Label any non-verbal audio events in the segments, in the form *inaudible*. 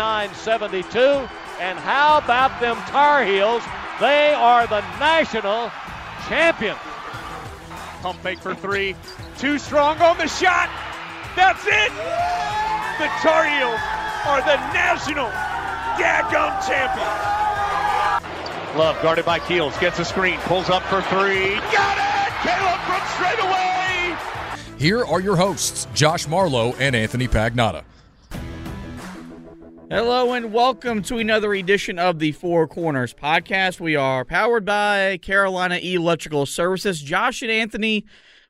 69 72. And how about them Tar Heels? They are the national champion. Pump fake for three. Too strong on the shot. That's it. The Tar Heels are the national daggum champion. Love guarded by Keels. Gets a screen. Pulls up for three. Got it. Caleb Brooks straight away. Here are your hosts, Josh Marlowe and Anthony Pagnotta. Hello and welcome to another edition of the Four Corners podcast. We are powered by Carolina Electrical Services. Josh and Anthony,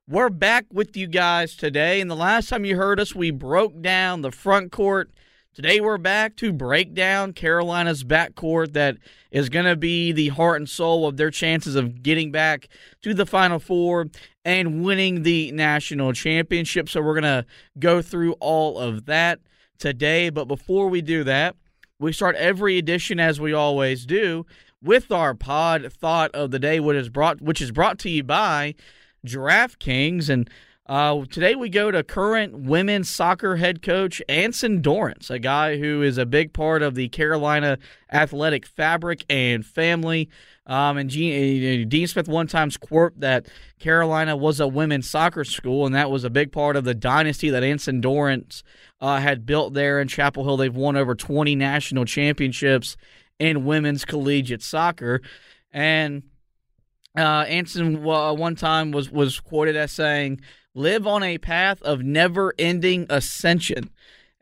we're back with you guys today. And the last time you heard us, we broke down the front court. Today we're back to break down Carolina's backcourt that is going to be the heart and soul of their chances of getting back to the Final Four and winning the national championship. So we're going to go through all of that today. But before we do that, we start every edition as we always do with our pod thought of the day, which is brought which is brought to you by DraftKings. And uh, today we go to current women's soccer head coach Anson Dorrance, a guy who is a big part of the Carolina athletic fabric and family. Um, and Gene, uh, Dean Smith one times quote that Carolina was a women's soccer school, and that was a big part of the dynasty that Anson Dorrance uh, had built there in Chapel Hill. They've won over 20 national championships in women's collegiate soccer. And uh, Anson uh, one time was, was quoted as saying, live on a path of never ending ascension.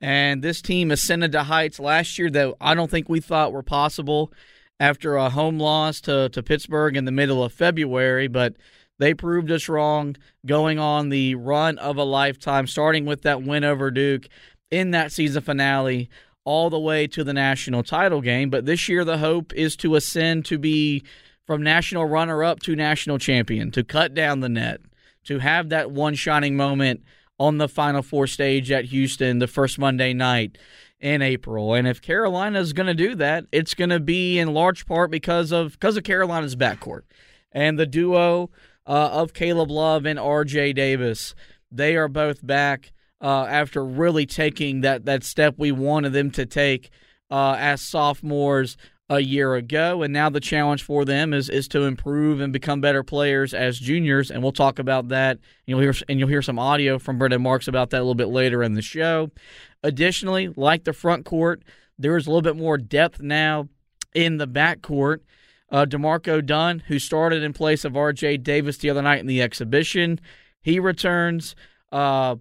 And this team ascended to heights last year that I don't think we thought were possible after a home loss to, to Pittsburgh in the middle of February, but they proved us wrong going on the run of a lifetime, starting with that win over Duke in that season finale all the way to the national title game. But this year, the hope is to ascend to be from national runner up to national champion, to cut down the net, to have that one shining moment on the Final Four stage at Houston the first Monday night in April. And if Carolina is going to do that, it's going to be in large part because of because of Carolina's backcourt and the duo uh, of Caleb Love and R.J. Davis. They are both back uh, after really taking that that step we wanted them to take uh, as sophomores a year ago, and now the challenge for them is is to improve and become better players as juniors, and we'll talk about that. You'll hear and you'll hear some audio from Brendan Marks about that a little bit later in the show. Additionally, like the front court, there is a little bit more depth now in the back court. Uh, D'Marco Dunn, who started in place of R.J. Davis the other night in the exhibition, he returns. Uh,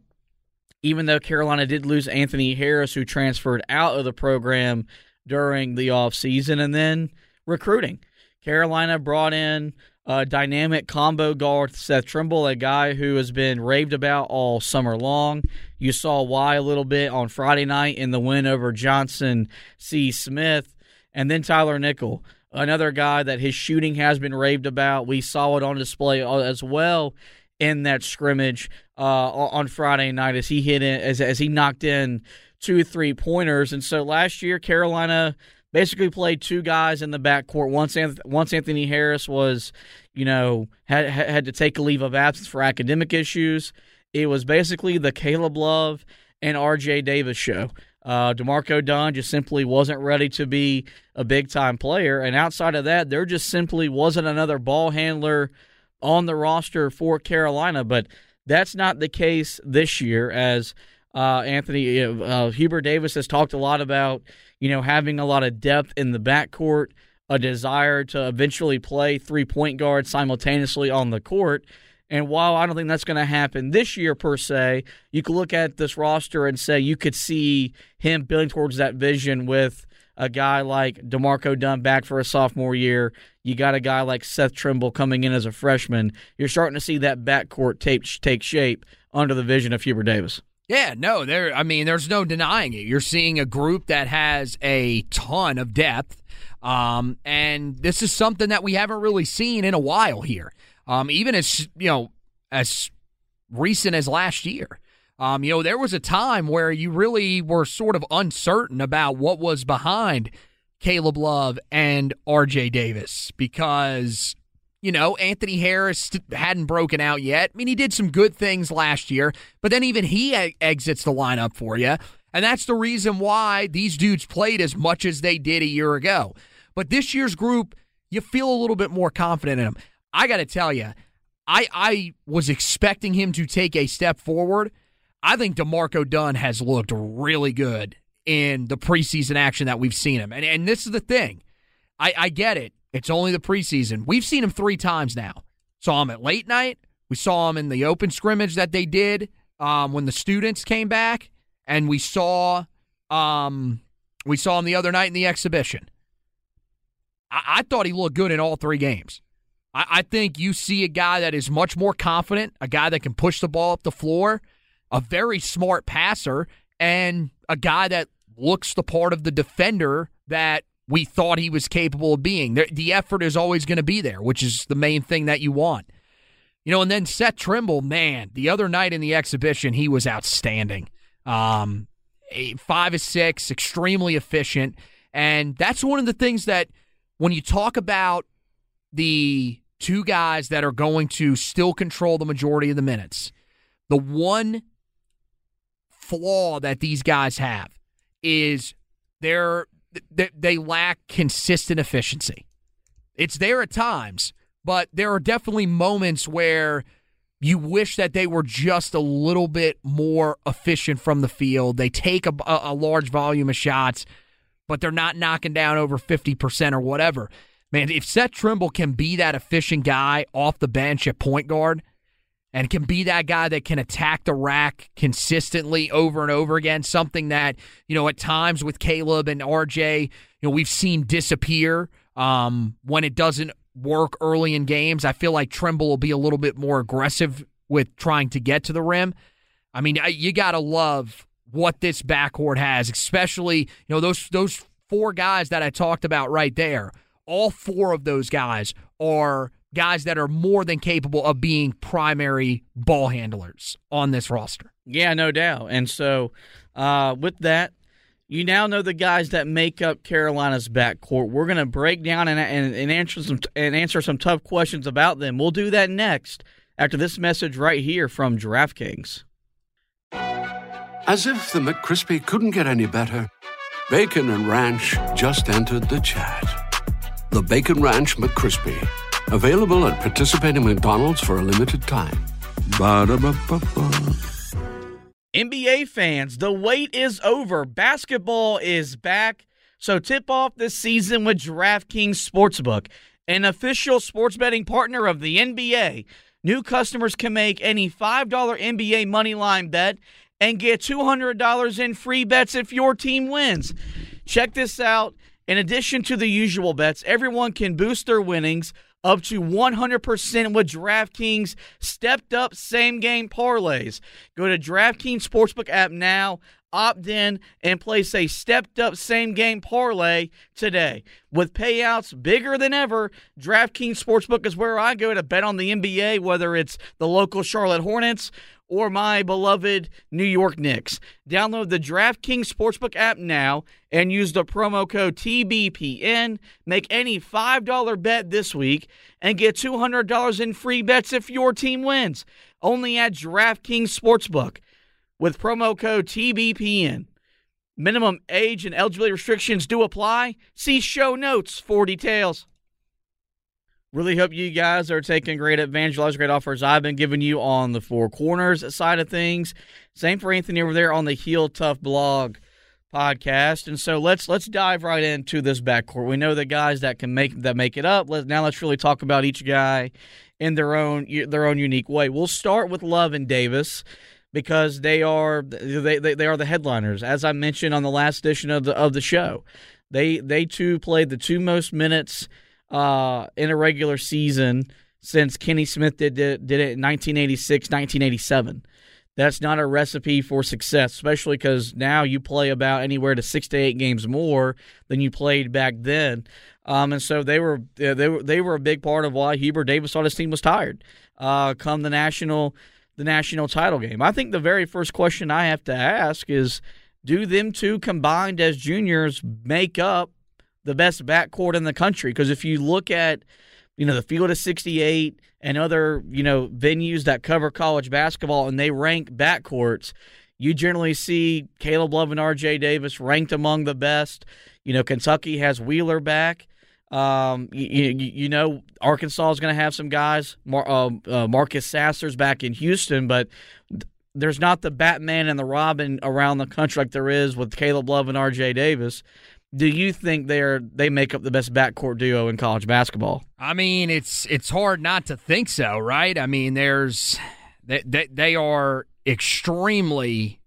even though Carolina did lose Anthony Harris, who transferred out of the program during the offseason, and then recruiting. Carolina brought in a dynamic combo guard, Seth Trimble, a guy who has been raved about all summer long. You saw why a little bit on Friday night in the win over Johnson C. Smith, and then Tyler Nickel, another guy that his shooting has been raved about. We saw it on display as well in that scrimmage uh, on Friday night as he hit in, as as he knocked in two three pointers. And so last year, Carolina basically played two guys in the backcourt. Once once Anthony Harris was, you know, had had to take a leave of absence for academic issues. It was basically the Caleb Love and R.J. Davis show. Uh, D'Marco Dunn just simply wasn't ready to be a big time player, and outside of that, there just simply wasn't another ball handler on the roster for Carolina. But that's not the case this year, as uh, Anthony uh, Hubert Davis has talked a lot about. you know, having a lot of depth in the backcourt, a desire to eventually play three point guards simultaneously on the court. And while I don't think that's going to happen this year per se, you could look at this roster and say you could see him building towards that vision with a guy like D'Marco Dunn back for a sophomore year. You got a guy like Seth Trimble coming in as a freshman. You're starting to see that backcourt take, take shape under the vision of Hubert Davis. Yeah, no, there. I mean, there's no denying it. You're seeing a group that has a ton of depth, um, and this is something that we haven't really seen in a while here. Um, even as you know, as recent as last year. Um, you know, there was a time where you really were sort of uncertain about what was behind Caleb Love and RJ Davis because, you know, Anthony Harris hadn't broken out yet. I mean, he did some good things last year, but then even he exits the lineup for you. And that's the reason why these dudes played as much as they did a year ago. But this year's group, you feel a little bit more confident in them. I got to tell you, I, I was expecting him to take a step forward I think D'Marco Dunn has looked really good in the preseason action that we've seen him. And and this is the thing. I, I get it. It's only the preseason. We've seen him three times now. Saw him at late night. We saw him in the open scrimmage that they did um, when the students came back, and we saw um, we saw him the other night in the exhibition. I, I thought he looked good in all three games. I, I think you see a guy that is much more confident, a guy that can push the ball up the floor a very smart passer and a guy that looks the part of the defender that we thought he was capable of being. The, effort is always going to be there, which is the main thing that you want. You know, and then Seth Trimble, man, the other night in the exhibition, he was outstanding. Um, five of six, extremely efficient. And that's one of the things that when you talk about the two guys that are going to still control the majority of the minutes, the one flaw that these guys have is they're they lack consistent efficiency. It's there at times, but there are definitely moments where you wish that they were just a little bit more efficient from the field. They take a, a large volume of shots, but they're not knocking down over 50% or whatever. Man, if Seth Trimble can be that efficient guy off the bench at point guard – and can be that guy that can attack the rack consistently over and over again. Something that, you know, at times with Caleb and RJ, you know, we've seen disappear um, when it doesn't work early in games. I feel like Trimble will be a little bit more aggressive with trying to get to the rim. I mean, you got to love what this backcourt has, especially, you know, those those four guys that I talked about right there. All four of those guys are guys that are more than capable of being primary ball handlers on this roster. Yeah, no doubt. And so, uh, with that, you now know the guys that make up Carolina's backcourt. We're going to break down and, and, and, answer some and answer some tough questions about them. We'll do that next after this message right here from DraftKings. As if the McCrispy couldn't get any better, Bacon and Ranch just entered the chat. The Bacon Ranch McCrispy Available at participating McDonald's for a limited time. Ba-da-ba-ba-ba. NBA fans, the wait is over. Basketball is back. So tip off this season with DraftKings Sportsbook, an official sports betting partner of the NBA. New customers can make any $5 NBA moneyline bet and get $200 in free bets if your team wins. Check this out. In addition to the usual bets, everyone can boost their winnings – up to 100% with DraftKings stepped up same game parlays. Go to DraftKings Sportsbook app now, opt in, and place a stepped up same game parlay today. With payouts bigger than ever, DraftKings Sportsbook is where I go to bet on the NBA, whether it's the local Charlotte Hornets or my beloved New York Knicks. Download the DraftKings Sportsbook app now and use the promo code TBPN. Make any $5 bet this week and get $200 in free bets if your team wins. Only at DraftKings Sportsbook with promo code TBPN. Minimum age and eligibility restrictions do apply. See show notes for details. Really hope you guys are taking great advantage of those great offers I've been giving you on the four corners side of things. Same for Anthony over there on the Heel Tough blog. podcast, and so let's let's dive right into this backcourt. We know the guys that can make that make it up. Let, now let's really talk about each guy in their own their own unique way. We'll start with Love and Davis because they are they, they, they are the headliners. As I mentioned on the last edition of the of the show, they they too played the two most minutes uh, in a regular season since Kenny Smith did did, did it in 1986, 1987. That's not a recipe for success, especially because now you play about anywhere to six to eight games more than you played back then. Um, and so they were they were they were a big part of why Hubert Davis thought his team was tired. Uh, come the national the national title game. I think the very first question I have to ask is do them two combined as juniors make up the best backcourt in the country? Because if you look at, you know, the field of 68 and other, you know, venues that cover college basketball and they rank backcourts, you generally see Caleb Love and RJ Davis ranked among the best. You know, Kentucky has Wheeler back. Um, you, you, you, know, Arkansas is going to have some guys. Mar- uh, uh, Marcus Sasser's back in Houston, but there's not the Batman and the Robin around the country like there is with Caleb Love and R.J. Davis. Do you think they're they make up the best backcourt duo in college basketball? I mean, it's it's hard not to think so, right? I mean, there's they they, they are extremely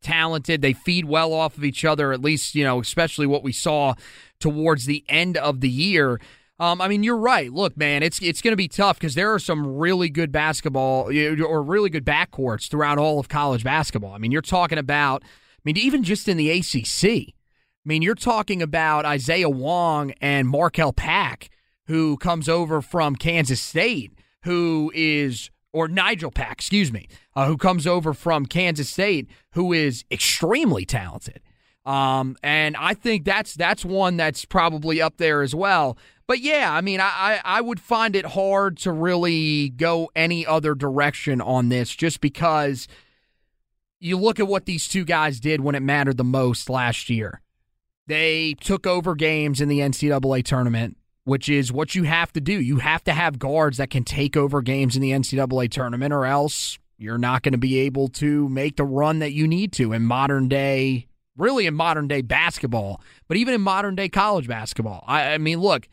talented. They feed well off of each other, at least, you know, especially what we saw towards the end of the year. Um, I mean, you're right. Look, man, it's it's going to be tough because there are some really good basketball or really good backcourts throughout all of college basketball. I mean, you're talking about, I mean, even just in the ACC. I mean, you're talking about Isaiah Wong and Markel Pack, who comes over from Kansas State, who is or Nijel Pack, excuse me, uh, who comes over from Kansas State, who is extremely talented. Um, and I think that's that's one that's probably up there as well. But yeah, I mean, I, I would find it hard to really go any other direction on this just because you look at what these two guys did when it mattered the most last year. They took over games in the NCAA tournament which is what you have to do. You have to have guards that can take over games in the NCAA tournament, or else you're not going to be able to make the run that you need to in modern day, really in modern day basketball, but even in modern day college basketball. I, I mean, look,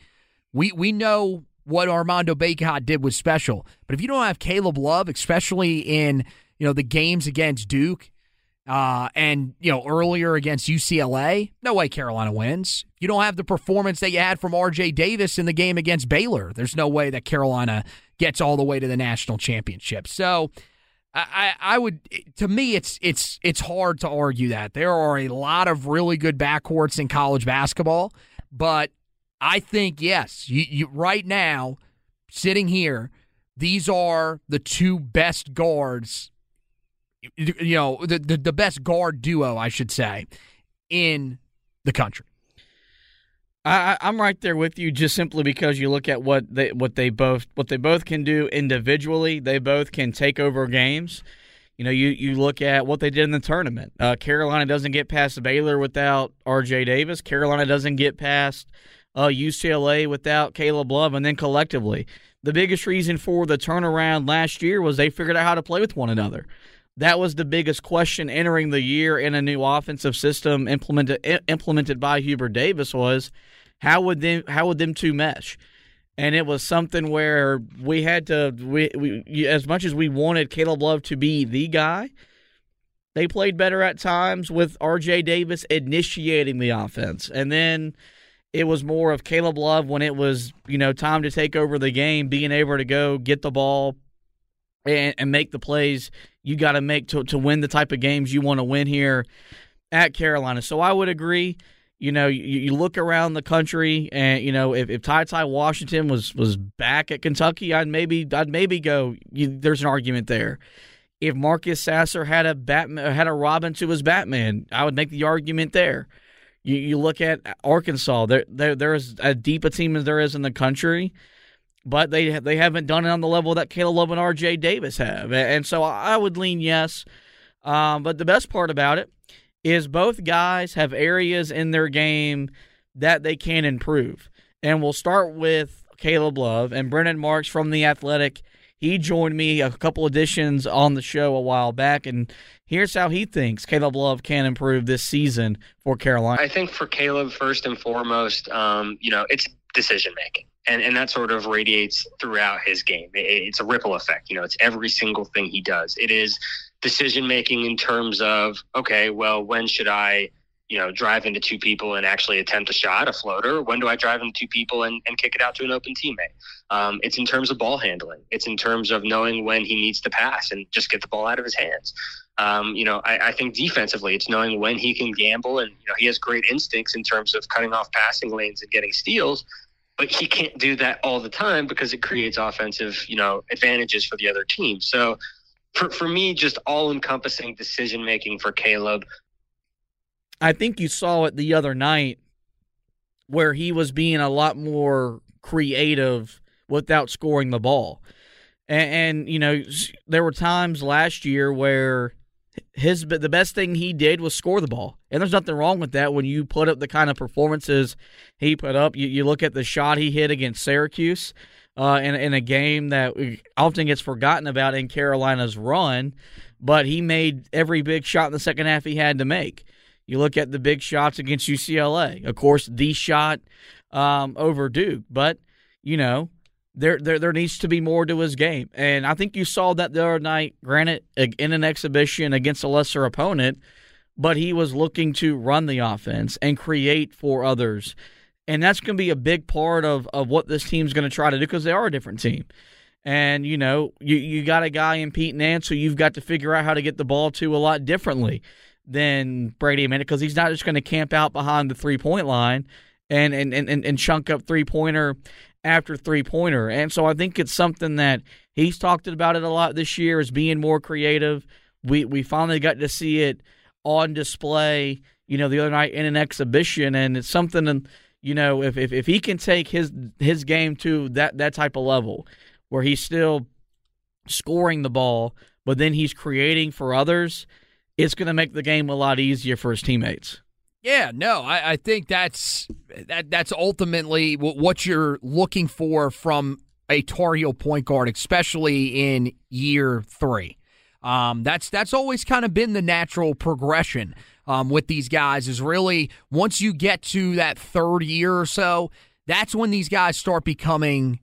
we we know what Armando Bacot did was special, but if you don't have Caleb Love, especially in you know the games against Duke uh, and you know earlier against UCLA, no way Carolina wins. You don't have the performance that you had from R.J. Davis in the game against Baylor. There's no way that Carolina gets all the way to the national championship. So, I, I would to me it's it's it's hard to argue that there are a lot of really good backcourts in college basketball, but I think yes, you, you right now sitting here, these are the two best guards you know, the, the, the best guard duo, I should say, in the country. I, I'm right there with you, just simply because you look at what they what they both what they both can do individually. They both can take over games. You know, you, you look at what they did in the tournament. Uh, Carolina doesn't get past Baylor without R.J. Davis. Carolina doesn't get past uh, UCLA without Caleb Love, and then collectively, the biggest reason for the turnaround last year was they figured out how to play with one another that was the biggest question entering the year in a new offensive system implemented implemented by Hubert Davis was how would them how would them two mesh? And it was something where we had to we, we as much as we wanted Caleb Love to be the guy, they played better at times with RJ Davis initiating the offense. And then it was more of Caleb Love when it was, you know, time to take over the game, being able to go get the ball and, and make the plays you got to make to, to win the type of games you want to win here at Carolina. So I would agree. You know, you, you look around the country, and you know if, if Ty Ty Washington was was back at Kentucky, I'd maybe I'd maybe go. You, there's an argument there. If Marcus Sasser had a Batman had a Robin to his Batman, I would make the argument there. You, you look at Arkansas, there, there there is as deep a team as there is in the country but they they haven't done it on the level that Caleb Love and R.J. Davis have, and so I would lean yes. Um, but the best part about it is both guys have areas in their game that they can improve, and we'll start with Caleb Love and Brendan Marks from the Athletic. He joined me a couple editions on the show a while back, and here's how he thinks Caleb Love can improve this season for Carolina. I think for Caleb, first and foremost, um, you know, it's decision making. And, and that sort of radiates throughout his game. It, it's a ripple effect. You know, it's every single thing he does. It is decision making in terms of, okay, well, when should I you know, drive into two people and actually attempt a shot, a floater? When do I drive into two people and, and kick it out to an open teammate? Um, it's in terms of ball handling. It's in terms of knowing when he needs to pass and just get the ball out of his hands. Um, you know, I, I, think defensively, it's knowing when he can gamble, and you know, he has great instincts in terms of cutting off passing lanes and getting steals. But he can't do that all the time because it creates offensive, you know, advantages for the other team. So, for, for me, just all encompassing decision making for Caleb I think you saw it the other night where he was being a lot more creative without scoring the ball. And, and, you know, there were times last year where his the best thing he did was score the ball. And there's nothing wrong with that when you put up the kind of performances he put up. You, you look at the shot he hit against Syracuse uh, in, in a game that often gets forgotten about in Carolina's run, but he made every big shot in the second half he had to make. You look at the big shots against UCLA. Of course, the shot um, over Duke, but you know there, there there needs to be more to his game, and I think you saw that the other night. Granted, in an exhibition against a lesser opponent, but he was looking to run the offense and create for others, and that's going to be a big part of of what this team's going to try to do because they are a different team. And you know, you you got a guy in Pete Nance who you've got to figure out how to get the ball to a lot differently than Brady Manek because he's not just going to camp out behind the three point line and, and, and, and chunk up three pointer after three pointer. And so I think it's something that he's talked about it a lot this year as being more creative. We we finally got to see it on display, you know, the other night in an exhibition, and it's something. And you know, if, if if he can take his his game to that that type of level, where he's still scoring the ball, but then he's creating for others it's going to make the game a lot easier for his teammates. Yeah, no, I, I think that's that that's ultimately what you're looking for from a Tar Heel point guard, especially in year three. Um, that's that's always kind of been the natural progression um, with these guys. Is really once you get to that third year or so, that's when these guys start becoming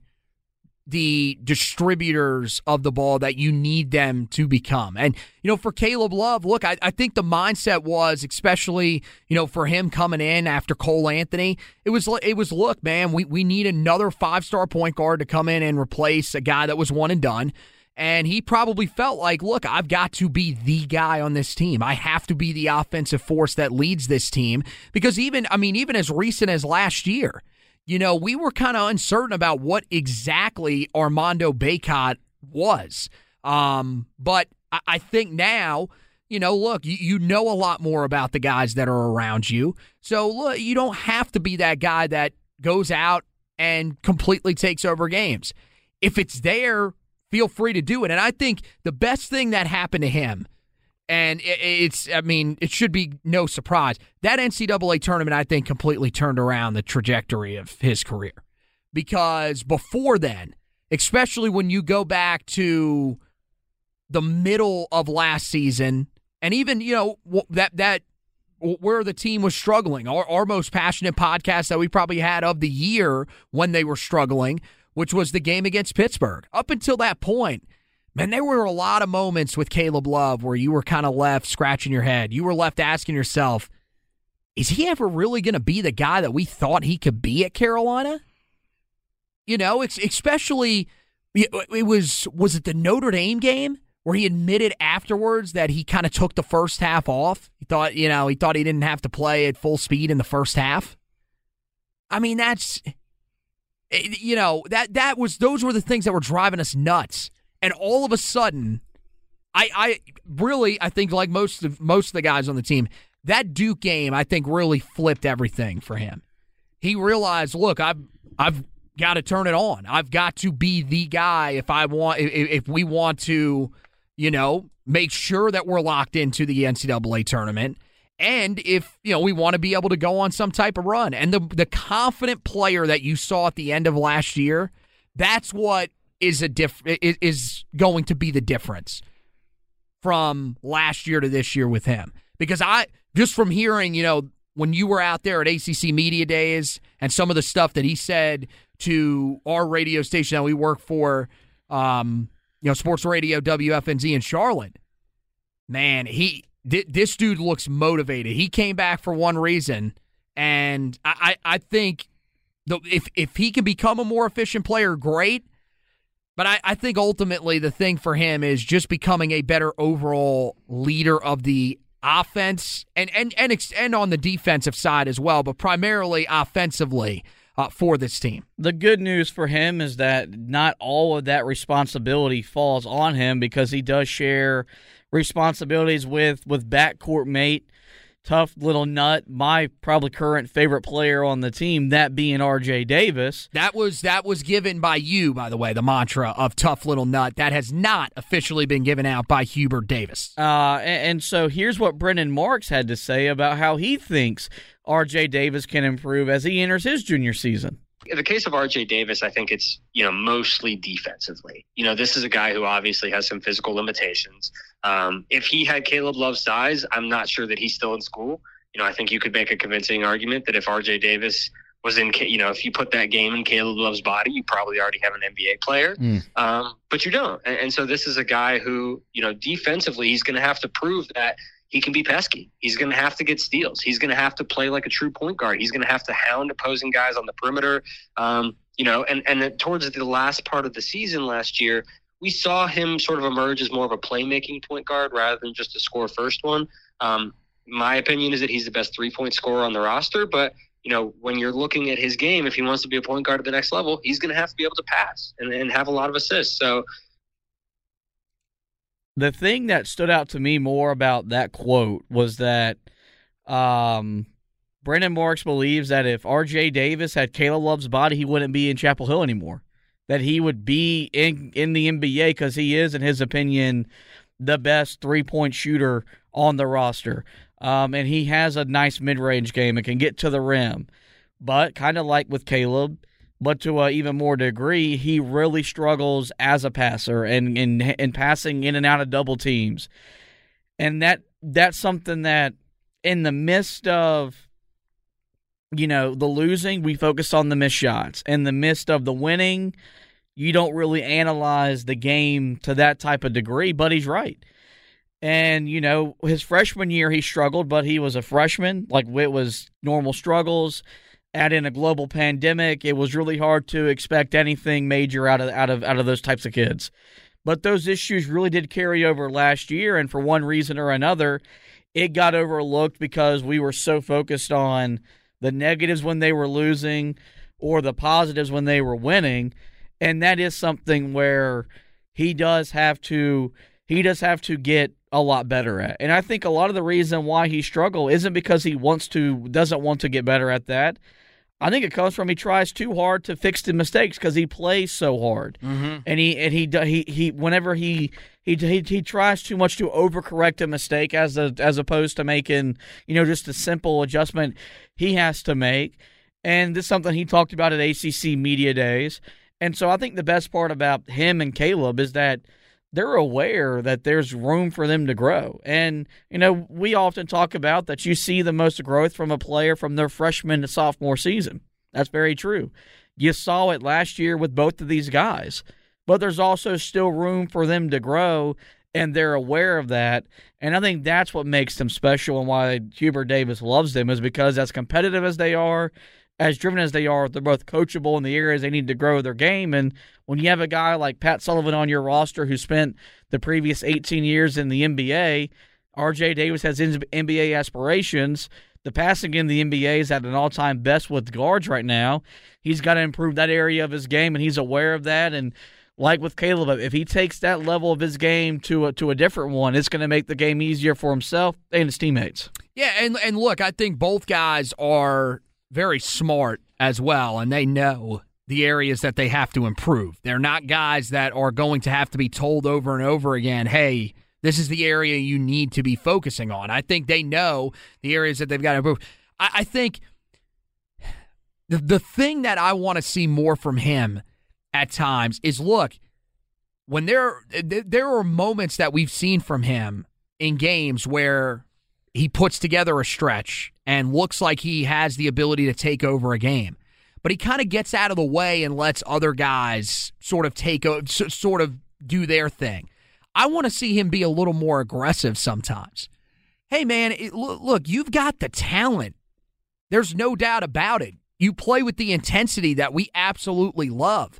the distributors of the ball that you need them to become. And, you know, for Caleb Love, look, I, I, think the mindset was, especially, you know, for him coming in after Cole Anthony, it was, it was, look, man, we, we need another five star point guard to come in and replace a guy that was one and done. And he probably felt like, look, I've got to be the guy on this team. I have to be the offensive force that leads this team. Because even, I mean, even as recent as last year, you know, we were kind of uncertain about what exactly Armando Bacot was. Um, but I, I think now, you know, look, you, you know a lot more about the guys that are around you. So, look, you don't have to be that guy that goes out and completely takes over games. If it's there, feel free to do it. And I think the best thing that happened to him and it's, I mean, it should be no surprise. That NCAA tournament, I think, completely turned around the trajectory of his career. Because before then, especially when you go back to the middle of last season, and even, you know, that, that, where the team was struggling, our, our most passionate podcast that we probably had of the year when they were struggling, which was the game against Pittsburgh. Up until that point, Man, there were a lot of moments with Caleb Love where you were kind of left scratching your head. You were left asking yourself, is he ever really going to be the guy that we thought he could be at Carolina? You know, it's especially it was was it the Notre Dame game where he admitted afterwards that he kind of took the first half off. He thought, you know, he thought he didn't have to play at full speed in the first half. I mean, that's eh, you know, that that was those were the things that were driving us nuts and all of a sudden, I, I really I think like most of most of the guys on the team, that Duke game I think really flipped everything for him. He realized, look, I've I've got to turn it on. I've got to be the guy if I want if, if we want to, you know, make sure that we're locked into the NCAA tournament. And if you know we want to be able to go on some type of run, and the the confident player that you saw at the end of last year, that's what is a diff is going to be the difference from last year to this year with him. Because I just from hearing, you know, when you were out there at ACC Media Days and some of the stuff that he said to our radio station that we work for, um, you know, Sports Radio WFNZ in Charlotte. Man, he this dude looks motivated. He came back for one reason, and I I, I think the, if if he can become a more efficient player, great. But I, I think ultimately the thing for him is just becoming a better overall leader of the offense and and and and on the defensive side as well, but primarily offensively uh, for this team. The good news for him is that not all of that responsibility falls on him because he does share responsibilities with with backcourt mate tough little nut, my probably current favorite player on the team, that being RJ Davis. That was that was given by you, by the way, the mantra of tough little nut. That has not officially been given out by Hubert Davis. Uh, and, and so here's what Brendan Marks had to say about how he thinks RJ Davis can improve as he enters his junior season. In the case of RJ Davis, I think it's, you know, mostly defensively. You know, this is a guy who obviously has some physical limitations. Um, if he had Caleb Love's size, I'm not sure that he's still in school. You know, I think you could make a convincing argument that if RJ Davis was in, you know, if you put that game in Caleb Love's body, you probably already have an NBA player. Mm. Um, but you don't. And, and so this is a guy who, you know, defensively, he's going to have to prove that he can be pesky. He's going to have to get steals. He's going to have to play like a true point guard. He's going to have to hound opposing guys on the perimeter. Um, you know, and and towards the last part of the season last year, we saw him sort of emerge as more of a playmaking point guard rather than just a score first one. Um, my opinion is that he's the best three point scorer on the roster, but you know, when you're looking at his game, if he wants to be a point guard at the next level, he's going to have to be able to pass and, and have a lot of assists. So the thing that stood out to me more about that quote was that um, Brendan Marks believes that if R.J. Davis had Caleb Love's body, he wouldn't be in Chapel Hill anymore. That he would be in in the NBA because he is, in his opinion, the best three point shooter on the roster. Um, and he has a nice mid range game and can get to the rim. But kind of like with Caleb, but to an even more degree, he really struggles as a passer and in in passing in and out of double teams, and that that's something that in the midst of you know the losing, we focus on the missed shots. In the midst of the winning, you don't really analyze the game to that type of degree. But he's right. And, you know, his freshman year, he struggled, but he was a freshman. Like, it was normal struggles add in a global pandemic, it was really hard to expect anything major out of out of out of those types of kids. But those issues really did carry over last year, and for one reason or another, it got overlooked because we were so focused on the negatives when they were losing or the positives when they were winning. And that is something where he does have to he does have to get a lot better at. And I think a lot of the reason why he struggled isn't because he wants to doesn't want to get better at that. I think it comes from he tries too hard to fix the mistakes because he plays so hard, mm-hmm. and he and he he he whenever he, he he he tries too much to overcorrect a mistake as a, as opposed to making you know just a simple adjustment he has to make, and this is something he talked about at ACC media days, and so I think the best part about him and Caleb is that they're aware that there's room for them to grow. And, you know, we often talk about that you see the most growth from a player from their freshman to sophomore season. That's very true. You saw it last year with both of these guys, but there's also still room for them to grow, and they're aware of that. And I think that's what makes them special and why Hubert Davis loves them is because as competitive as they are, as driven as they are, they're both coachable in the areas they need to grow their game. And when you have a guy like Pat Sullivan on your roster who spent the previous 18 years in the NBA, RJ Davis has NBA aspirations. The passing in the NBA is at an all time best with guards right now. He's got to improve that area of his game, and he's aware of that. And like with Caleb, if he takes that level of his game to a, to a different one, it's going to make the game easier for himself and his teammates. Yeah, and and look, I think both guys are very smart as well, and they know the areas that they have to improve. They're not guys that are going to have to be told over and over again, hey, this is the area you need to be focusing on. I think they know the areas that they've got to improve. I, I think the, the thing that I want to see more from him at times is look, when there there are moments that we've seen from him in games where he puts together a stretch and looks like he has the ability to take over a game. But he kind of gets out of the way and lets other guys sort of take sort of do their thing. I want to see him be a little more aggressive sometimes. Hey man, it, look, you've got the talent. There's no doubt about it. You play with the intensity that we absolutely love.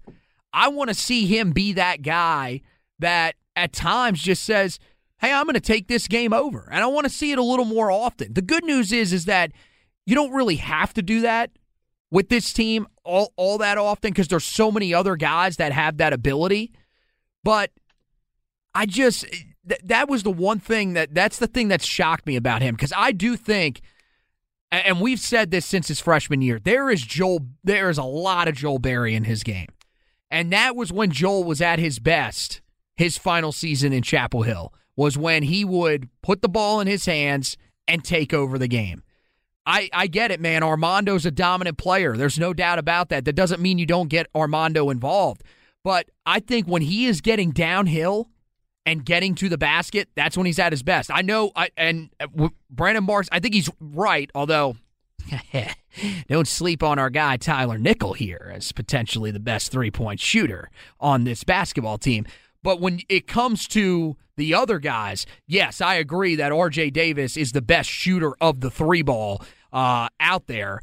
I want to see him be that guy that at times just says, "Hey, I'm going to take this game over." And I want to see it a little more often. The good news is is that you don't really have to do that with this team all all that often because there's so many other guys that have that ability. But I just th- that was the one thing that that's the thing that shocked me about him because I do think and we've said this since his freshman year. There is Joel there is a lot of Joel Berry in his game. And that was when Joel was at his best, his final season in Chapel Hill, was when he would put the ball in his hands and take over the game. I, I get it, man. Armando's a dominant player. There's no doubt about that. That doesn't mean you don't get Armando involved. But I think when he is getting downhill and getting to the basket, that's when he's at his best. I know, I, and uh, Brendan Marks, I think he's right, although *laughs* don't sleep on our guy Tyler Nickel here as potentially the best three point shooter on this basketball team. But when it comes to the other guys, yes, I agree that RJ Davis is the best shooter of the three ball uh, out there.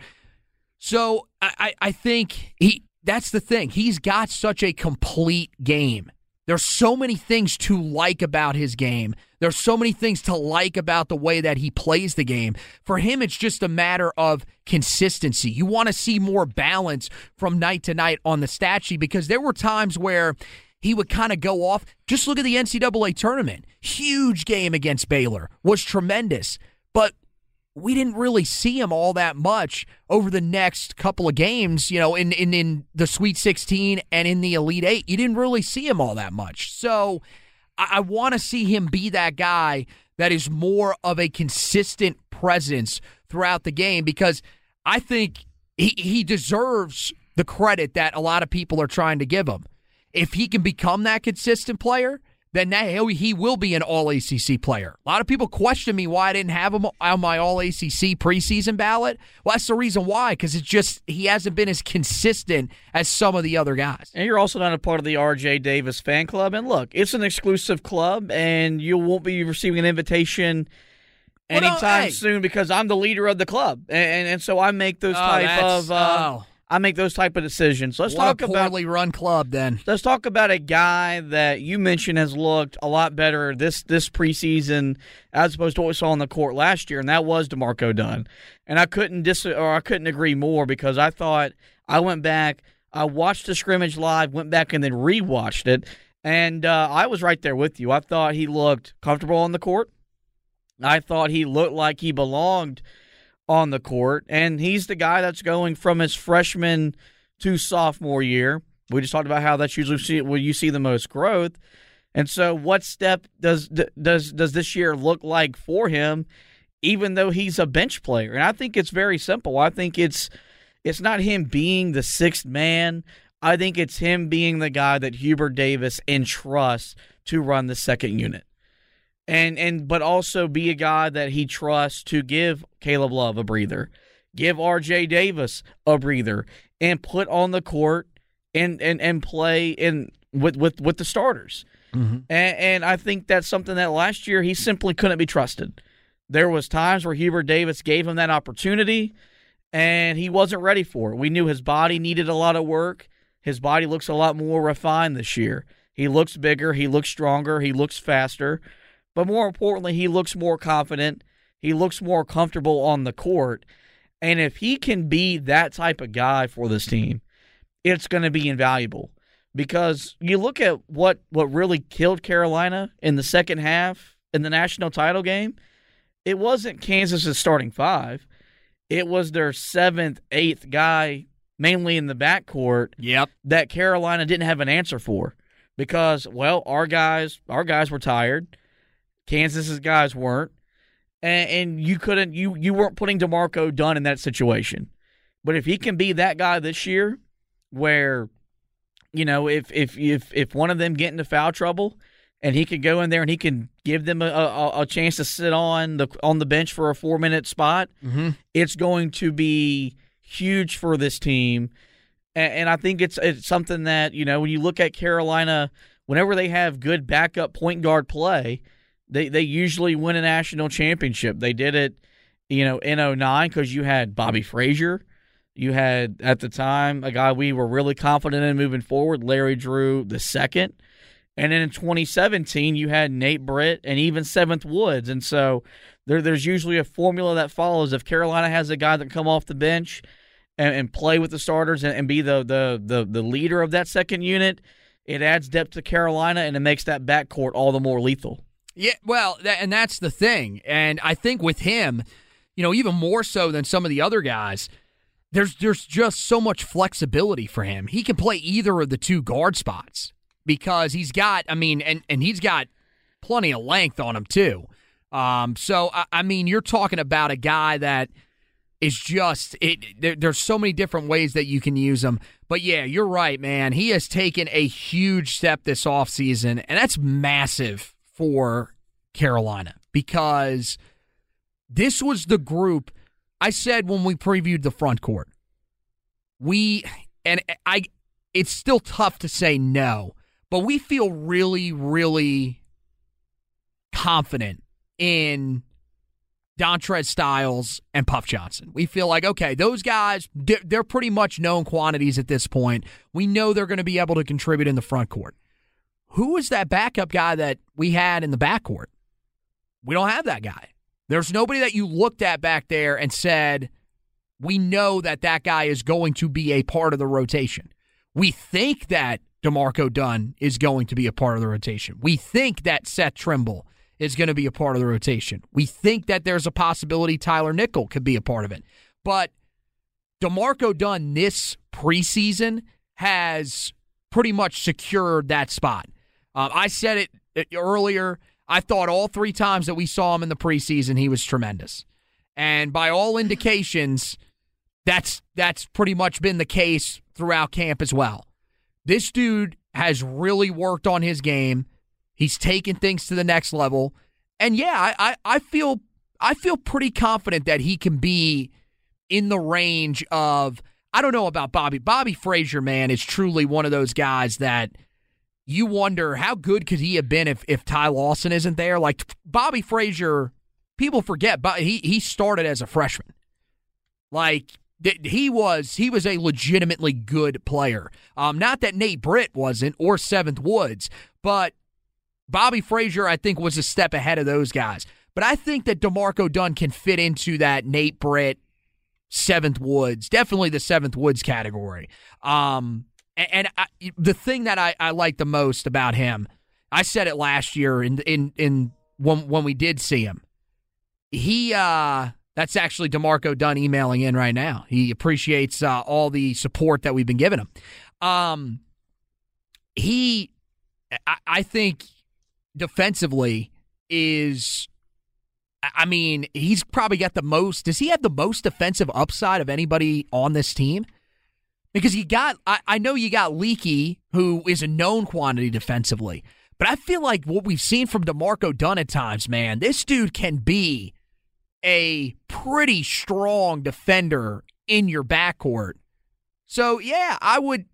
So I, I think he that's the thing. He's got such a complete game. There's so many things to like about his game. There's so many things to like about the way that he plays the game. For him, it's just a matter of consistency. You want to see more balance from night to night on the stat sheet because there were times where he would kind of go off. Just look at the NCAA tournament. Huge game against Baylor was tremendous. But we didn't really see him all that much over the next couple of games, you know, in, in, in the Sweet 16 and in the Elite Eight. You didn't really see him all that much. So I, I want to see him be that guy that is more of a consistent presence throughout the game because I think he, he deserves the credit that a lot of people are trying to give him. If he can become that consistent player, then now he will be an All ACC player. A lot of people question me why I didn't have him on my All ACC preseason ballot. Well, that's the reason why, because it's just he hasn't been as consistent as some of the other guys. And you're also not a part of the RJ Davis fan club. And look, it's an exclusive club, and you won't be receiving an invitation anytime well, no, hey. soon because I'm the leader of the club, and and, and so I make those oh, type of. Uh, oh I make those type of decisions. let's what talk a poorly about run club. Then let's talk about a guy that you mentioned has looked a lot better this this preseason as opposed to what we saw on the court last year, and that was D'Marco Dunn. And I couldn't dis or I couldn't agree more because I thought I went back, I watched the scrimmage live, went back and then rewatched it, and uh, I was right there with you. I thought he looked comfortable on the court. I thought he looked like he belonged on the court, and he's the guy that's going from his freshman to sophomore year. We just talked about how that's usually where you see the most growth. And so, what step does does does this year look like for him? Even though he's a bench player, and I think it's very simple. I think it's it's not him being the sixth man. I think it's him being the guy that Hubert Davis entrusts to run the second unit and and but also be a guy that he trusts to give Caleb Love a breather, give R.J. Davis a breather, and put on the court and and and play in with with with the starters. Mm-hmm. And, and I think that's something that last year he simply couldn't be trusted. There was times where Hubert Davis gave him that opportunity, and he wasn't ready for it. We knew his body needed a lot of work. His body looks a lot more refined this year. He looks bigger. He looks stronger. He looks faster. But more importantly, he looks more confident. He looks more comfortable on the court. And if he can be that type of guy for this team, it's going to be invaluable. Because you look at what, what really killed Carolina in the second half in the national title game, it wasn't Kansas's starting five. It was their seventh, eighth guy, mainly in the backcourt. Yep. That Carolina didn't have an answer for. Because, well, our guys, our guys were tired. Kansas's guys weren't, and, and you couldn't you you weren't putting D'Marco Dunn in that situation. But if he can be that guy this year, where you know, if if if if one of them get into foul trouble, and he could go in there and he can give them a, a, a chance to sit on the on the bench for a four minute spot, mm-hmm. it's going to be huge for this team. And, and I think it's it's something that you know when you look at Carolina, whenever they have good backup point guard play, they they usually win a national championship. They did it, you know, in 09 because you had Bobby Frazor. You had at the time a guy we were really confident in moving forward, Larry Drew the second. And then in 2017, you had Nate Britt and even Seventh Woods. And so there, there's usually a formula that follows. If Carolina has a guy that come off the bench and, and play with the starters and, and be the, the, the, the leader of that second unit, it adds depth to Carolina and it makes that backcourt all the more lethal. Yeah, well, that, and that's the thing. And I think with him, you know, even more so than some of the other guys – there's there's just so much flexibility for him. He can play either of the two guard spots because he's got I mean and and he's got plenty of length on him too. Um, so I, I mean you're talking about a guy that is just it there, there's so many different ways that you can use him. But yeah, you're right, man. He has taken a huge step this offseason, and that's massive for Carolina because this was the group – I said when we previewed the front court, we and I it's still tough to say no, but we feel really, really confident in Dontrez Styles and Puff Johnson. We feel like, okay, those guys, they're pretty much known quantities at this point. We know they're going to be able to contribute in the front court. Who is that backup guy that we had in the backcourt? We don't have that guy. There's nobody that you looked at back there and said, we know that that guy is going to be a part of the rotation. We think that D'Marco Dunn is going to be a part of the rotation. We think that Seth Trimble is going to be a part of the rotation. We think that there's a possibility Tyler Nickel could be a part of it. But D'Marco Dunn this preseason has pretty much secured that spot. Um, I said it earlier. I thought all three times that we saw him in the preseason, he was tremendous. And by all indications, that's that's pretty much been the case throughout camp as well. This dude has really worked on his game. He's taken things to the next level. And yeah, I, I, I feel I feel pretty confident that he can be in the range of I don't know about Bobby. Bobby Frazor, man, is truly one of those guys that – you wonder how good could he have been if if Ty Lawson isn't there? Like Bobby Frazor, people forget, but he he started as a freshman. Like he was he was a legitimately good player. Um, not that Nate Britt wasn't or Seventh Woods, but Bobby Frazor I think was a step ahead of those guys. But I think that D'Marco Dunn can fit into that Nate Britt, Seventh Woods, definitely the Seventh Woods category. Um, and I, the thing that I, I like the most about him, I said it last year in in in when when we did see him. He uh that's actually D'Marco Dunn emailing in right now. He appreciates uh, all the support that we've been giving him. Um, he, I, I think, defensively is I mean, he's probably got the most. Does he have the most defensive upside of anybody on this team? Because you got, I, I know you got Leaky, who is a known quantity defensively, but I feel like what we've seen from D'Marco Dunn at times, man, this dude can be a pretty strong defender in your backcourt. So yeah, I would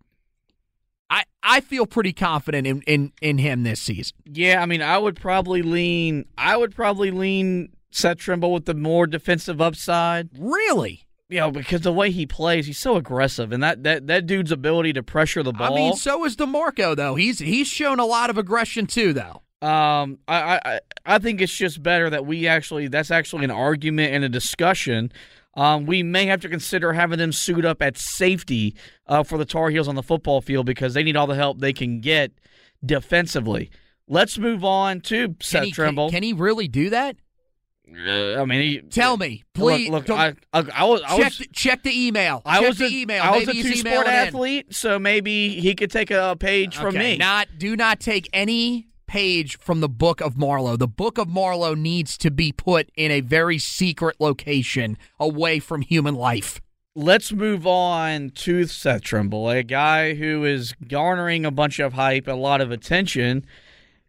I I feel pretty confident in, in in him this season. Yeah, I mean, I would probably lean I would probably lean Seth Trimble with the more defensive upside. Really? You know, because the way he plays, he's so aggressive, and that, that, that dude's ability to pressure the ball. I mean, so is D'Marco though. He's he's shown a lot of aggression too, though. Um, I, I I think it's just better that we actually that's actually an argument and a discussion. Um, we may have to consider having them suit up at safety uh, for the Tar Heels on the football field because they need all the help they can get defensively. Let's move on to Seth he, Trimble. Can, can he really do that? Uh, I mean, he, tell me, please. Look, look I, I, I, was, I check, was, the, check the email. I check was the a, email. I was maybe a two-sport athlete, in. so maybe he could take a page okay, from me. Not, do not take any page from the Book of Marlowe. The Book of Marlowe needs to be put in a very secret location away from human life. let's move on to Seth Trimble, a guy who is garnering a bunch of hype, a lot of attention.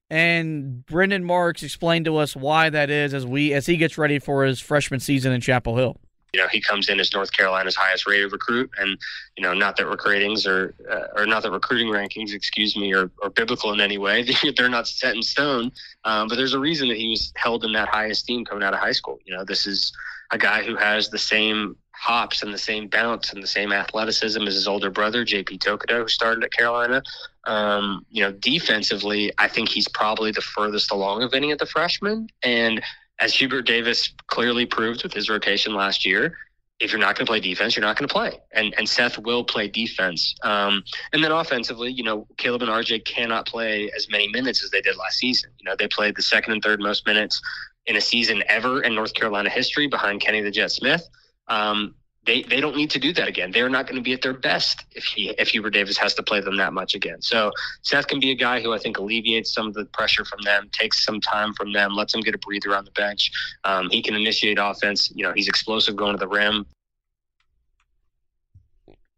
And Brendan Marks explained to us why that is as we as he gets ready for his freshman season in Chapel Hill. You know, he comes in as North Carolina's highest rated recruit, and you know, not that ratings are, uh, or not that recruiting rankings, excuse me, are, are biblical in any way. *laughs* They're not set in stone, um, but there's a reason that he was held in that high esteem coming out of high school. You know, this is a guy who has the same hops and the same bounce and the same athleticism as his older brother, JP Tokoto, who started at Carolina. Um, you know, defensively, I think he's probably the furthest along of any of the freshmen. And as Hubert Davis clearly proved with his rotation last year, if you're not going to play defense, you're not going to play. And and Seth will play defense. Um, and then offensively, you know, Caleb and RJ cannot play as many minutes as they did last season. You know, they played the second and third most minutes in a season ever in North Carolina history behind Kenny the Jet Smith. Um, they they don't need to do that again. They're not going to be at their best if he if Hubert Davis has to play them that much again. So Seth can be a guy who I think alleviates some of the pressure from them, takes some time from them, lets them get a breather on the bench. Um, he can initiate offense. You know, he's explosive going to the rim.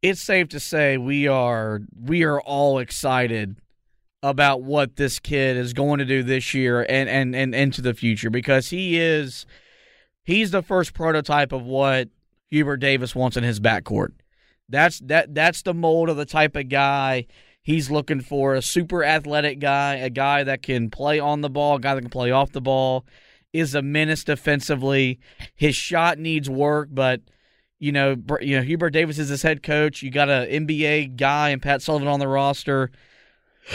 It's safe to say we are we are all excited about what this kid is going to do this year and and and into the future because he is he's the first prototype of what Hubert Davis wants in his backcourt. That's that that's the mold of the type of guy he's looking for, a super athletic guy, a guy that can play on the ball, a guy that can play off the ball, is a menace defensively. His shot needs work, but you know, you know Hubert Davis is his head coach. You got an NBA guy and Pat Sullivan on the roster. *gasps*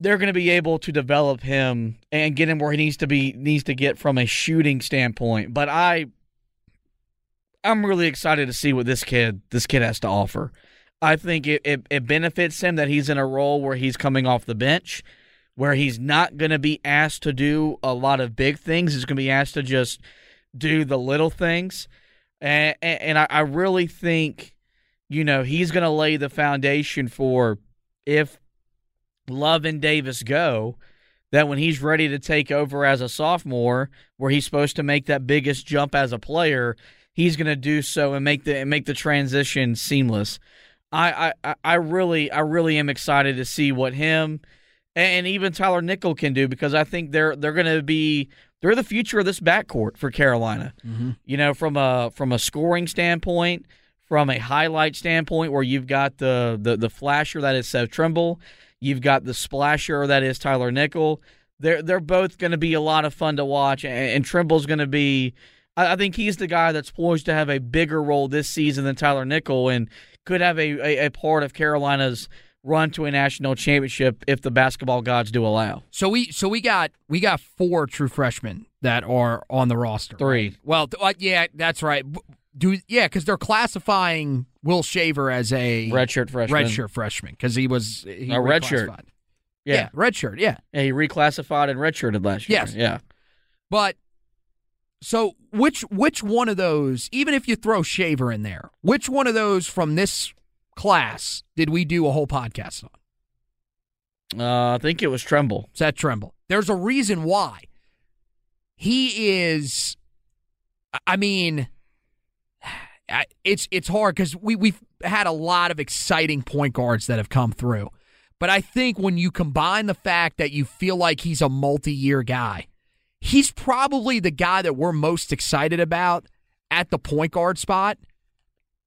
They're going to be able to develop him and get him where he needs to be needs to get from a shooting standpoint. But I I'm really excited to see what this kid this kid has to offer. I think it, it, it benefits him that he's in a role where he's coming off the bench, where he's not going to be asked to do a lot of big things. He's going to be asked to just do the little things, and and, I, I really think, you know, he's going to lay the foundation for if Love and Davis go. That when he's ready to take over as a sophomore, where he's supposed to make that biggest jump as a player, he's going to do so and make the and make the transition seamless. I, I I really I really am excited to see what him and even Tyler Nickel can do because I think they're they're going to be they're the future of this backcourt for Carolina. Mm-hmm. You know, from a from a scoring standpoint, from a highlight standpoint, where you've got the the the flasher that is Seth Trimble, you've got the splasher that is Tyler Nickel. They're they're both going to be a lot of fun to watch, and, and Trimble's going to be I, think he's the guy that's poised to have a bigger role this season than Tyler Nickel and could have a, a, a part of Carolina's run to a national championship if the basketball gods do allow. So we so we got we got four true freshmen that are on the roster. Three. Right? Well, uh, yeah, that's right. Do yeah, because they're classifying Will Shaver as a redshirt freshman. Redshirt freshman because he was he a redshirt. Yeah. yeah, redshirt. Yeah, yeah. He reclassified and redshirted last year. Yes. Yeah, but so which which one of those, even if you throw Shaver in there, which one of those from this class did we do a whole podcast on? Uh, I think it was Trimble. Seth Trimble. There's a reason why. He is. I mean, it's it's hard because we we've had a lot of exciting point guards that have come through, but I think when you combine the fact that you feel like he's a multi-year guy he's probably the guy that we're most excited about at the point guard spot,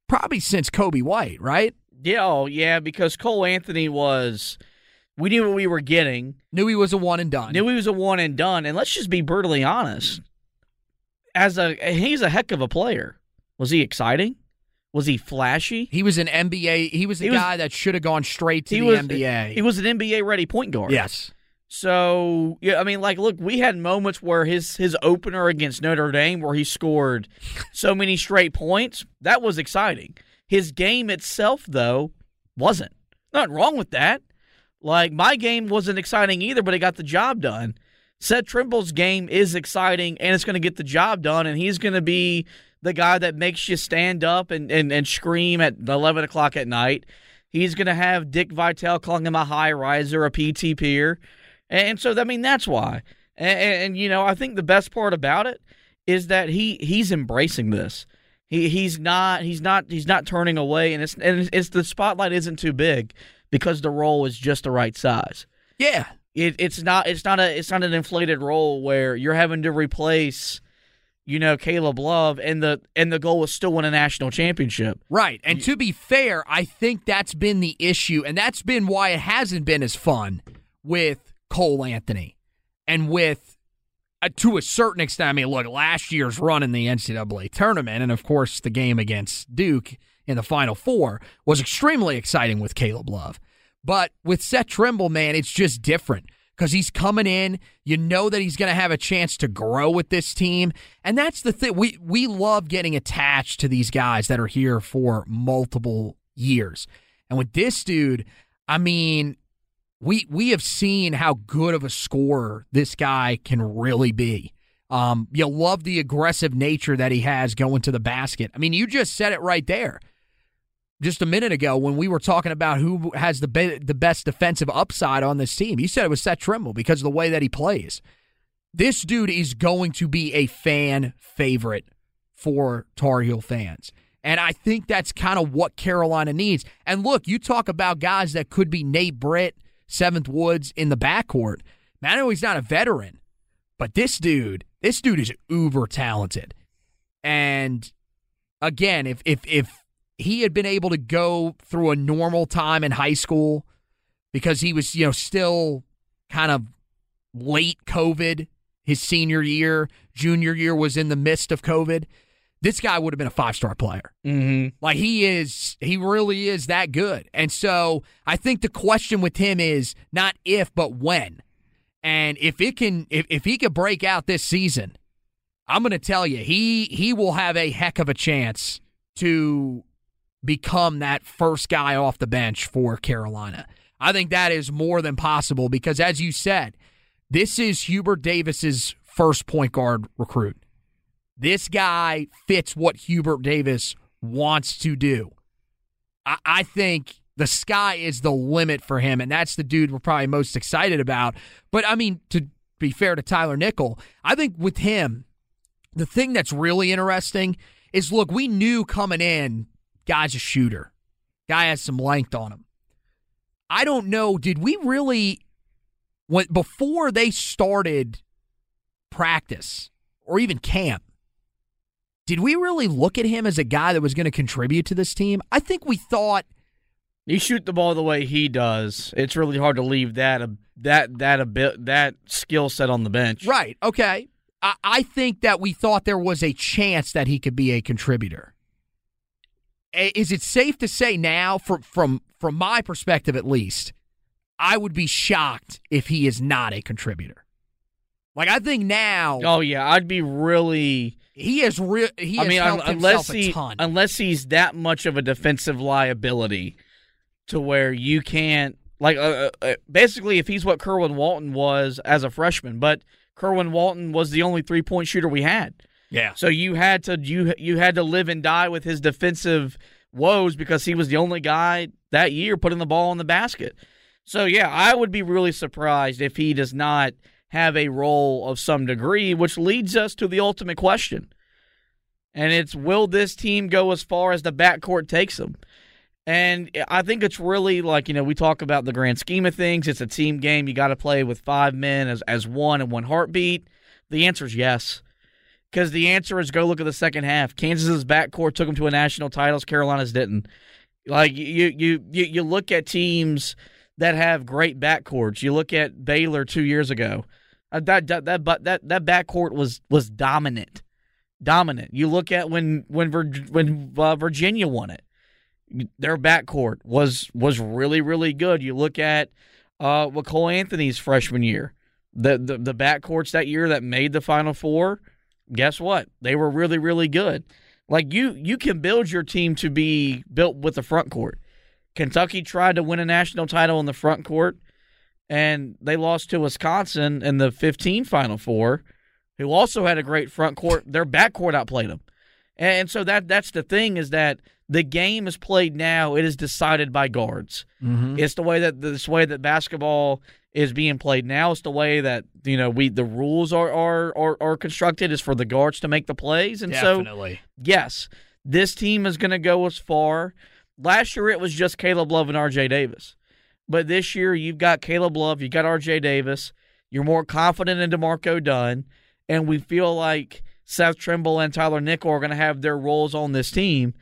probably since Coby White, right? Yeah, oh, yeah, because Cole Anthony was. We knew what we were getting. Knew he was a one and done. Knew he was a one and done. And let's just be brutally honest. As a he's a heck of a player. Was he exciting? Was he flashy? He was an NBA. He was the he guy was, that should have gone straight to the was, NBA. He was an NBA ready point guard. Yes. So yeah, I mean, like, look, we had moments where his his opener against Notre Dame, where he scored so many straight points, that was exciting. His game itself, though, wasn't. Nothing wrong with that. Like my game wasn't exciting either, but it got the job done. Seth Trimble's game is exciting, and it's going to get the job done, and he's going to be the guy that makes you stand up and, and, and scream at 11 o'clock at night. He's going to have Dick Vitale calling him a high riser, a PTPer. And so, I mean, that's why. And, and, you know, I think the best part about it is that he he's embracing this. He he's not he's not he's not turning away, and it's and it's the spotlight isn't too big because the role is just the right size. Yeah, it, it's not it's not a it's not an inflated role where you're having to replace you know Caleb Love and the and the goal was still win a national championship. Right. And to be fair, I think that's been the issue and that's been why it hasn't been as fun with Cole Anthony and with uh, to a certain extent. I mean, look, last year's run in the NCAA tournament and of course the game against Duke in the final 4 was extremely exciting with Caleb Love. But with Seth Trimble, man, it's just different because he's coming in. You know that he's going to have a chance to grow with this team. And that's the thing. We, we love getting attached to these guys that are here for multiple years. And with this dude, I mean, we we have seen how good of a scorer this guy can really be. Um, you love the aggressive nature that he has going to the basket. I mean, you just said it right there just a minute ago when we were talking about who has the be- the best defensive upside on this team. You said it was Seth Trimble because of the way that he plays. This dude is going to be a fan favorite for Tar Heel fans. And I think that's kind of what Carolina needs. And look, you talk about guys that could be Nate Britt, Seventh Woods in the backcourt. Man, he's not a veteran, but this dude, this dude is uber talented. And again, if if if he had been able to go through a normal time in high school because he was, you know, still kind of late COVID his senior year, junior year was in the midst of COVID. This guy would have been a five star player. Mm-hmm. Like he is, he really is that good. And so I think the question with him is not if, but when. And if it can, if, if he could break out this season, I'm going to tell you, he he will have a heck of a chance to become that first guy off the bench for Carolina. I think that is more than possible because, as you said, this is Hubert Davis's first point guard recruit. This guy fits what Hubert Davis wants to do. I, I think the sky is the limit for him, and that's the dude we're probably most excited about. But I mean, to be fair to Tyler Nickel, I think with him, the thing that's really interesting is look, we knew coming in Guy's a shooter. Guy has some length on him. I don't know. Did we really, when before they started practice or even camp, did we really look at him as a guy that was going to contribute to this team? I think we thought you shoot the ball the way he does. It's really hard to leave that a that that a bit that skill set on the bench. Right. Okay. I, I think that we thought there was a chance that he could be a contributor is it safe to say now, from from from my perspective at least, I would be shocked if he is not a contributor. Like I think now. Oh yeah, I'd be really. He is real. He. I mean, unless he unless he's that much of a defensive liability, to where you can't like uh, uh, uh, basically if he's what Kerwin Walton was as a freshman, but Kerwin Walton was the only three point shooter we had. Yeah. So you had to you you had to live and die with his defensive woes because he was the only guy that year putting the ball in the basket. So yeah, I would be really surprised if he does not have a role of some degree, which leads us to the ultimate question. And it's will this team go as far as the backcourt takes them? And I think it's really like, you know, we talk about the grand scheme of things. It's a team game. You got to play with five men as, as one and one heartbeat. The answer is yes because the answer is go look at the second half. Kansas's backcourt took them to a national titles. Carolina's didn't. Like you, you, you, you look at teams that have great backcourts. You look at Baylor two years ago. Uh, that that that that that backcourt was was dominant, dominant. You look at when when when uh, Virginia won it, their backcourt was was really really good. You look at uh, Cole Anthony's freshman year, the the the backcourts that year that made the Final Four guess what? They were really, really good. Like you, you can build your team to be built with the front court. Kentucky tried to win a national title in the front court, and they lost to Wisconsin in the 15 Final Four, who also had a great front court. Their back court outplayed them, and so that that's the thing is that the game is played now. It is decided by guards. Mm-hmm. It's the way that this way that basketball is being played now. It's the way that you know we the rules are are are, are constructed is for the guards to make the plays, and Definitely. so yes, This team is going to go as far. Last year it was just Caleb Love and RJ Davis. But this year you've got Caleb Love, you've got RJ Davis. You're more confident in D'Marco Dunn. And we feel like Seth Trimble and Tyler Nickel are going to have their roles on this team.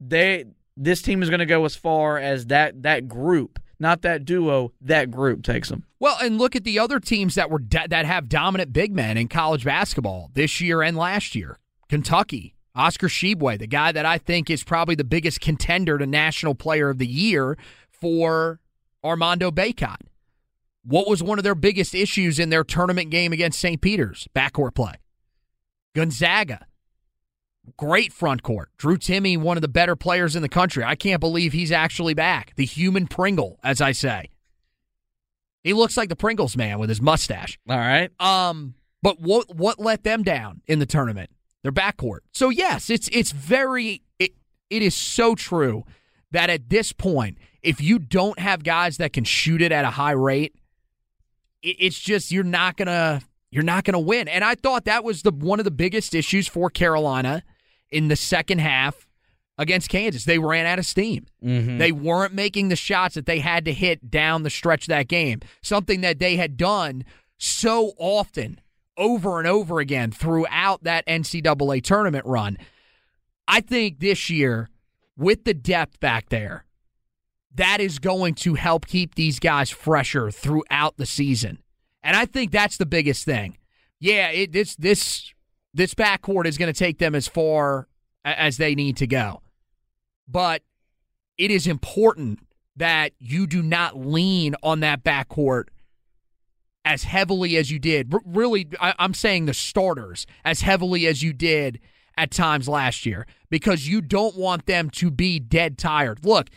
They this team is going to go as far as that that group, not that duo, that group takes them. Well, and look at the other teams that were that have dominant big men in college basketball this year and last year. Kentucky, Oscar Tshiebwe, the guy that I think is probably the biggest contender to National Player of the Year for Armando Bacot. What was one of their biggest issues in their tournament game against St. Peter's? Backcourt play. Gonzaga, great front court. Drew Timme, one of the better players in the country. I can't believe he's actually back. The human Pringle, as I say. He looks like the Pringles man with his mustache. All right. Um, but what what let them down in the tournament? Their backcourt. So yes, it's it's very it, it is so true that at this point, if you don't have guys that can shoot it at a high rate, it's just you're not gonna you're not gonna win. And I thought that was the one of the biggest issues for Carolina in the second half against Kansas. They ran out of steam. Mm-hmm. They weren't making the shots that they had to hit down the stretch of that game. Something that they had done so often over and over again throughout that NCAA tournament run. I think this year, with the depth back there, that is going to help keep these guys fresher throughout the season. And I think that's the biggest thing. Yeah, it, this this this backcourt is going to take them as far as they need to go. But it is important that you do not lean on that backcourt as heavily as you did. R- really, I- I'm saying the starters as heavily as you did at times last year because you don't want them to be dead tired. Look,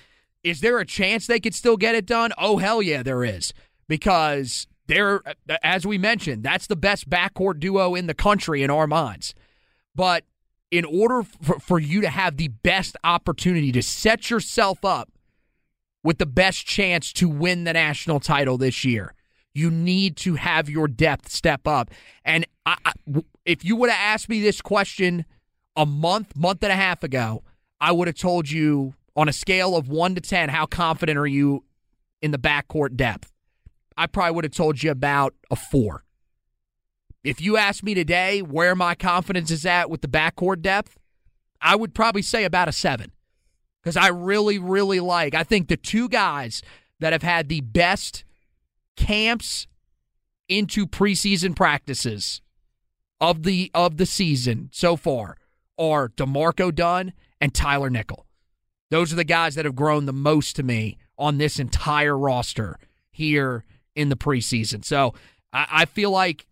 is there a chance they could still get it done? Oh, hell yeah, there is. Because they're, as we mentioned, that's the best backcourt duo in the country in our minds. But in order for, for you to have the best opportunity to set yourself up with the best chance to win the national title this year, you need to have your depth step up. And I, I, if you would have asked me this question a month, month and a half ago, I would have told you on a scale of one to 10, how confident are you in the backcourt depth? I probably would have told you about a four. If you ask me today where my confidence is at with the backcourt depth, I would probably say about a seven. Because I really, really like, I think the two guys that have had the best camps into preseason practices of the of the season so far are D'Marco Dunn and Tyler Nickel. Those are the guys that have grown the most to me on this entire roster here in the preseason. So I, I feel like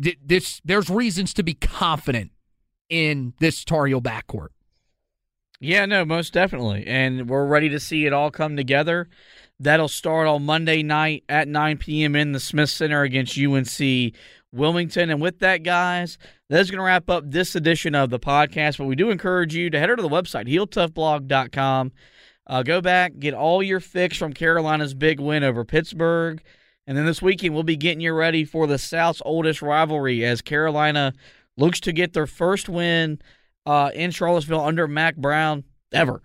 th- this there's reasons to be confident in this Tar Heel backcourt. Yeah, no, most definitely. And we're ready to see it all come together. That'll start on Monday night at 9 p.m. in the Smith Center against UNC Wilmington. And with that, guys, that's going to wrap up this edition of the podcast. But we do encourage you to head over to the website, heeltoughblog.com. Uh, go back, get all your fix from Carolina's big win over Pittsburgh. And then this weekend, we'll be getting you ready for the South's oldest rivalry as Carolina looks to get their first win uh, in Charlottesville under Mack Brown ever.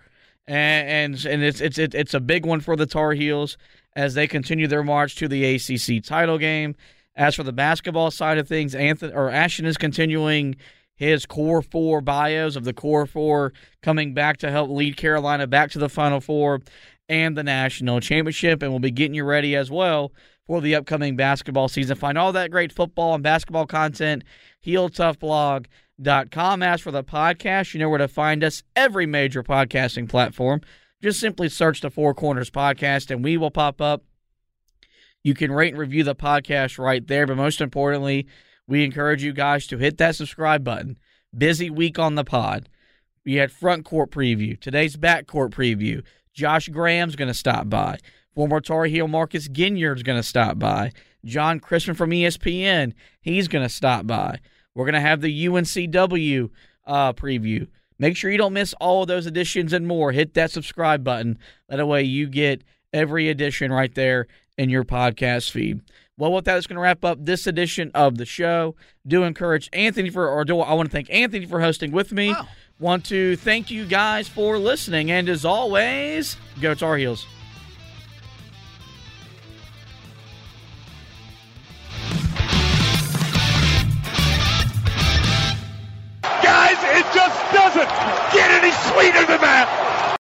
And, and and it's it's it's a big one for the Tar Heels as they continue their march to the ACC title game. As for the basketball side of things, Anthony or Ashton is continuing his core four bios of the core four coming back to help lead Carolina back to the Final Four and the national championship, and we'll be getting you ready as well for the upcoming basketball season. Find all that great football and basketball content, HeelToughBlog.com. As for the podcast, you know where to find us every major podcasting platform. Just simply search the Four Corners Podcast, and we will pop up. You can rate and review the podcast right there, but most importantly, we encourage you guys to hit that subscribe button. Busy week on the pod. We had front court preview. Today's back court preview. Josh Graham's going to stop by. Former Tar Heel Marcus Ginyard's going to stop by. John Christman from ESPN, he's going to stop by. We're going to have the UNCW uh, preview. Make sure you don't miss all of those editions and more. Hit that subscribe button. That way you get every edition right there in your podcast feed. Well, with that, it's going to wrap up this edition of the show. Do encourage Anthony for, or do I want to thank Anthony for hosting with me? Wow. Want to thank you guys for listening. And as always, go Tar Heels. Guys, it just doesn't get any sweeter than that.